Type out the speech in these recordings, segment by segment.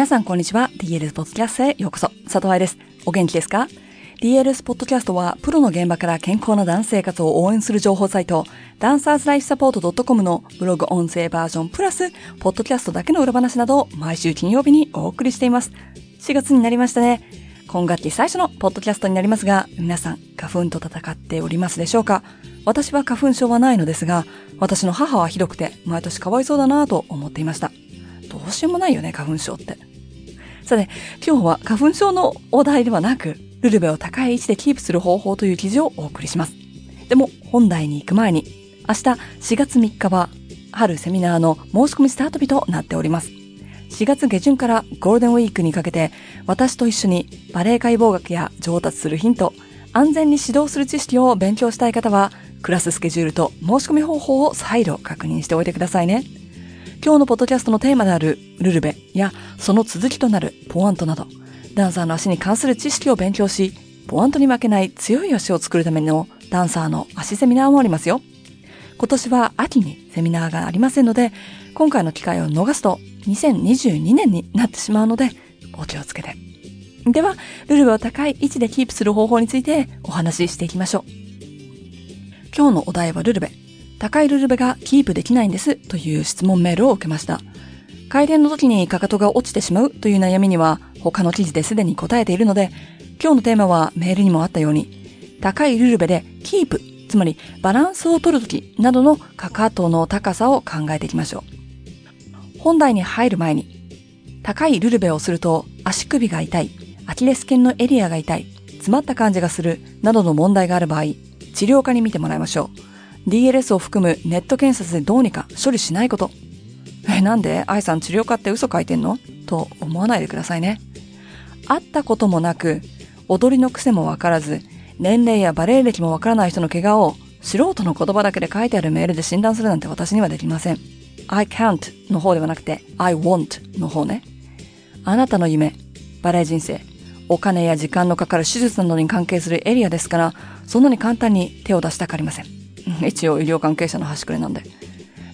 皆さんこんにちは。DLS ポッドキャストへようこそ。佐藤愛です。お元気ですか？DLS ポッドキャストは、プロの現場から健康なダンス生活を応援する情報サイト、ダンサーズライフサポート .com のブログ音声バージョンプラス、ポッドキャストだけの裏話などを毎週金曜日にお送りしています。4月になりましたね。今学期最初のポッドキャストになりますが、皆さん、花粉と戦っておりますでしょうか？私は花粉症はないのですが、私の母はひどくて、毎年かわいそうだなぁと思っていました。どうしようもないよね、花粉症って。さて、今日は花粉症のお題ではなく、ルルベを高い位置でキープする方法という記事をお送りします。でも、本題に行く前に、明日4月3日は、春セミナーの申し込みスタート日となっております。4月下旬からゴールデンウィークにかけて、私と一緒にバレエ解剖学や上達するヒント、安全に指導する知識を勉強したい方は、クラススケジュールと申し込み方法を再度確認しておいてくださいね。今日のポッドキャストのテーマであるルルベやその続きとなるポワントなど、ダンサーの足に関する知識を勉強し、ポワントに負けない強い足を作るためのダンサーの足セミナーもありますよ。今年は秋にセミナーがありませんので、今回の機会を逃すと2022年になってしまうので、お気をつけて。では、ルルベを高い位置でキープする方法についてお話ししていきましょう。今日のお題はルルベ。高いルルベがキープできないんですという質問メールを受けました。回転の時にかかとが落ちてしまうという悩みには他の記事ですでに答えているので、今日のテーマはメールにもあったように、高いルルベでキープ、つまりバランスを取る時などのかかとの高さを考えていきましょう。本題に入る前に、高いルルベをすると足首が痛い、アキレス腱のエリアが痛い、詰まった感じがするなどの問題がある場合、治療家に見てもらいましょう。DLS を含むネット検索でどうにか処理しないこと。え、なんで？愛さん治療家って嘘書いてんの？と思わないでくださいね。会ったこともなく、踊りの癖もわからず、年齢やバレエ歴もわからない人の怪我を素人の言葉だけで書いてあるメールで診断するなんて私にはできません。I can't の方ではなくて I want の方ね。あなたの夢、バレエ人生、お金や時間のかかる手術などに関係するエリアですから、そんなに簡単に手を出したくありません。一応医療関係者の端くれなんで。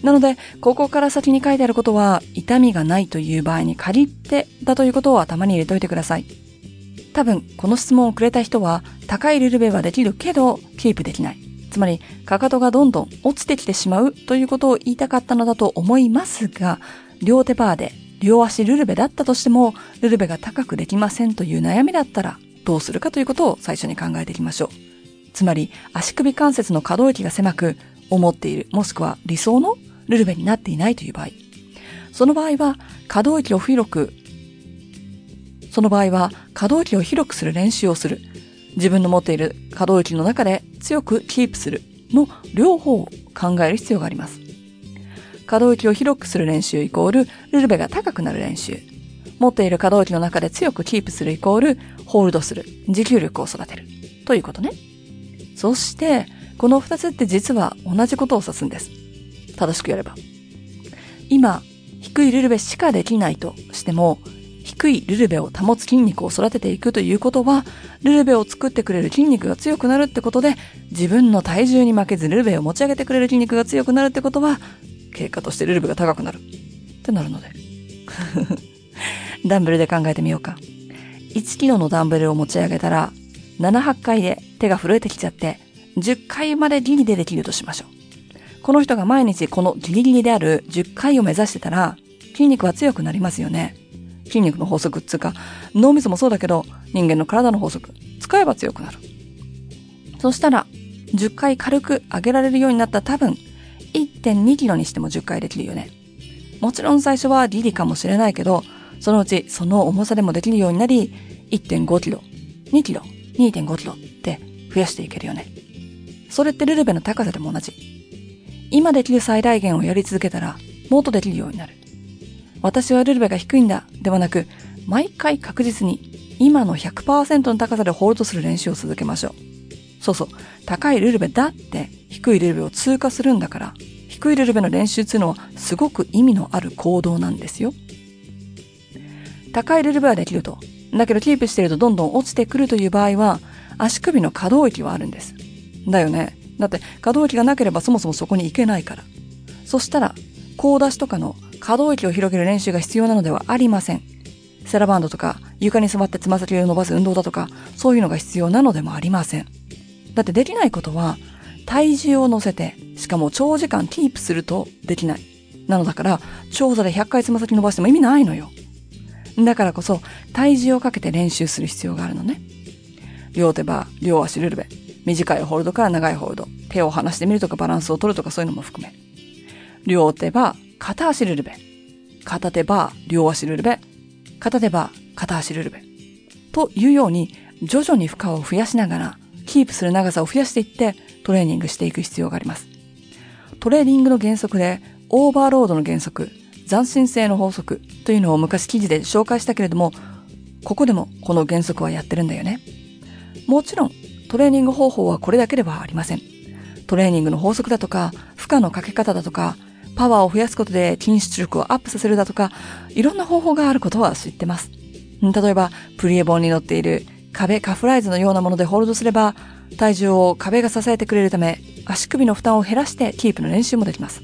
なので、ここから先に書いてあることは、痛みがないという場合に限ってだということを頭に入れといてください。多分、この質問をくれた人は、高いルルベはできるけど、キープできない。つまり、かかとがどんどん落ちてきてしまうということを言いたかったのだと思いますが、両手バーで、両足ルルベだったとしても、ルルベが高くできませんという悩みだったら、どうするかということを最初に考えていきましょう。つまり足首関節の可動域が狭く、思っている、もしくは理想のルルベになっていないという場合。その場合は、可動域を広く、その場合は、可動域を広くする練習をする。自分の持っている可動域の中で強くキープするの両方を考える必要があります。可動域を広くする練習イコール、ルルベが高くなる練習。持っている可動域の中で強くキープするイコール、ホールドする。持久力を育てる。ということね。そして、この二つって実は同じことを指すんです。正しくやれば。今、低いルルベしかできないとしても、低いルルベを保つ筋肉を育てていくということは、ルルベを作ってくれる筋肉が強くなるってことで、自分の体重に負けずルルベを持ち上げてくれる筋肉が強くなるってことは、結果としてルルベが高くなる。ってなるので。ダンベルで考えてみようか。1キロのダンベルを持ち上げたら、7、8回で手が震えてきちゃって、10回までギリでできるとしましょう。この人が毎日このギリギリである10回を目指してたら、筋肉は強くなりますよね。筋肉の法則っつうか、脳みそもそうだけど、人間の体の法則、使えば強くなる。そしたら、10回軽く上げられるようになった多分、1.2キロにしても10回できるよね。もちろん最初はギリかもしれないけど、そのうちその重さでもできるようになり、1.5キロ、2キロ、2.5キロって増やしていけるよね。それってルルベの高さでも同じ。今できる最大限をやり続けたら、もっとできるようになる。私はルルベが低いんだ、ではなく、毎回確実に、今の100%の高さでホールドする練習を続けましょう。そうそう、高いルルベだって、低いルルベを通過するんだから、低いルルベの練習っていうのは、すごく意味のある行動なんですよ。高いルルベはできると。だけどキープしてるとどんどん落ちてくるという場合は、足首の可動域はあるんです。だよね。だって可動域がなければそもそもそこに行けないから。そしたら、高出しとかの可動域を広げる練習が必要なのではありません。セラバンドとか床に座ってつま先を伸ばす運動だとかそういうのが必要なのでもありません。だってできないことは体重を乗せてしかも長時間キープするとできない。なのだから長座で100回つま先伸ばしても意味ないのよ。だからこそ体重をかけて練習する必要があるのね。両手バー、両足ルルベ。短いホールドから長いホールド。手を離してみるとかバランスを取るとかそういうのも含め。両手バー、片足ルルベ。片手バー、両足ルルベ。片手バー、片足ルルベ。というように、徐々に負荷を増やしながら、キープする長さを増やしていって、トレーニングしていく必要があります。トレーニングの原則で、オーバーロードの原則、斬新性の法則というのを昔記事で紹介したけれども、ここでもこの原則はやってるんだよね。もちろん、トレーニング方法はこれだけではありません。トレーニングの法則だとか、負荷のかけ方だとか、パワーを増やすことで筋出力をアップさせるだとか、いろんな方法があることは知ってます。例えば、プリエボンに乗っている壁カフライズのようなものでホールドすれば、体重を壁が支えてくれるため、足首の負担を減らしてキープの練習もできます。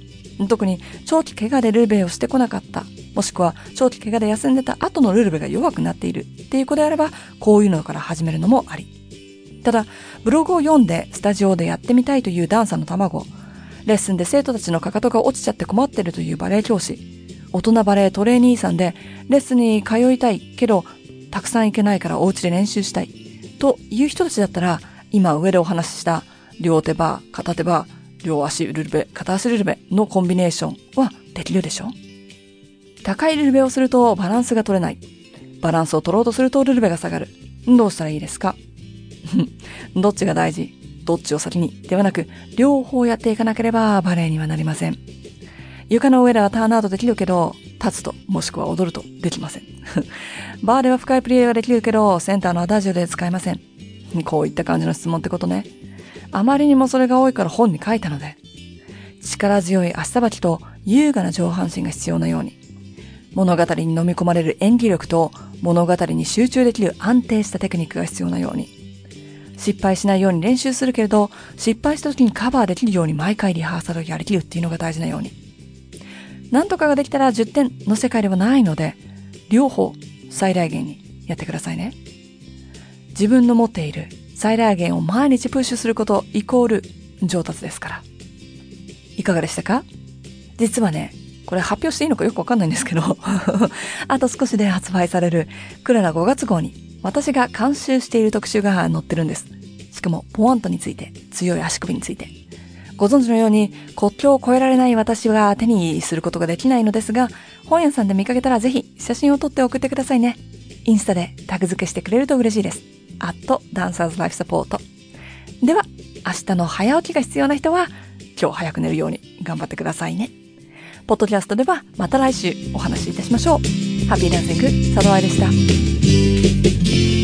特に長期怪我でルルベをしてこなかった、もしくは長期怪我で休んでた後のルルベが弱くなっている。っていう子であれば、こういうのから始めるのもあり。ただ、ブログを読んでスタジオでやってみたいというダンサーの卵、レッスンで生徒たちのかかとが落ちちゃって困ってるというバレエ教師、大人バレエトレーニーさんでレッスンに通いたいけど、たくさん行けないからお家で練習したい。という人たちだったら、今上でお話しした両手バー、片手バー、両足ルルベ、片足ルルベのコンビネーションはできるでしょ？高いルルベをするとバランスが取れない。バランスを取ろうとするとルルベが下がる。どうしたらいいですか？どっちが大事？どっちを先に？ではなく、両方やっていかなければバレエにはなりません。床の上ではターンアウトできるけど、立つと、もしくは踊るとできません。バーでは深いプリエができるけど、センターのアダジオで使えません。こういった感じの質問ってことね。あまりにもそれが多いから本に書いたので、力強い足さばきと優雅な上半身が必要なように、物語に飲み込まれる演技力と物語に集中できる安定したテクニックが必要なように、失敗しないように練習するけれど、失敗した時にカバーできるように毎回リハーサルをやりきるっていうのが大事なように。なんとかができたら10点の世界ではないので、両方最大限にやってくださいね。自分の持っている最大限を毎日プッシュすることイコール上達ですから。いかがでしたか？実はね、これ発表していいのかよくわかんないんですけど あと少しで発売されるクララ5月号に私が監修している特集が載ってるんです。しかも、ポワントについて、強い足首について。ご存知のように、国境を越えられない私は手にすることができないのですが、本屋さんで見かけたらぜひ写真を撮って送ってくださいね。インスタでタグ付けしてくれると嬉しいです。アットダンサーズライフサポート。では、明日の早起きが必要な人は、今日早く寝るように頑張ってくださいね。ポッドキャストではまた来週お話しいたしましょう。ハッピーダンシング、佐藤愛でした。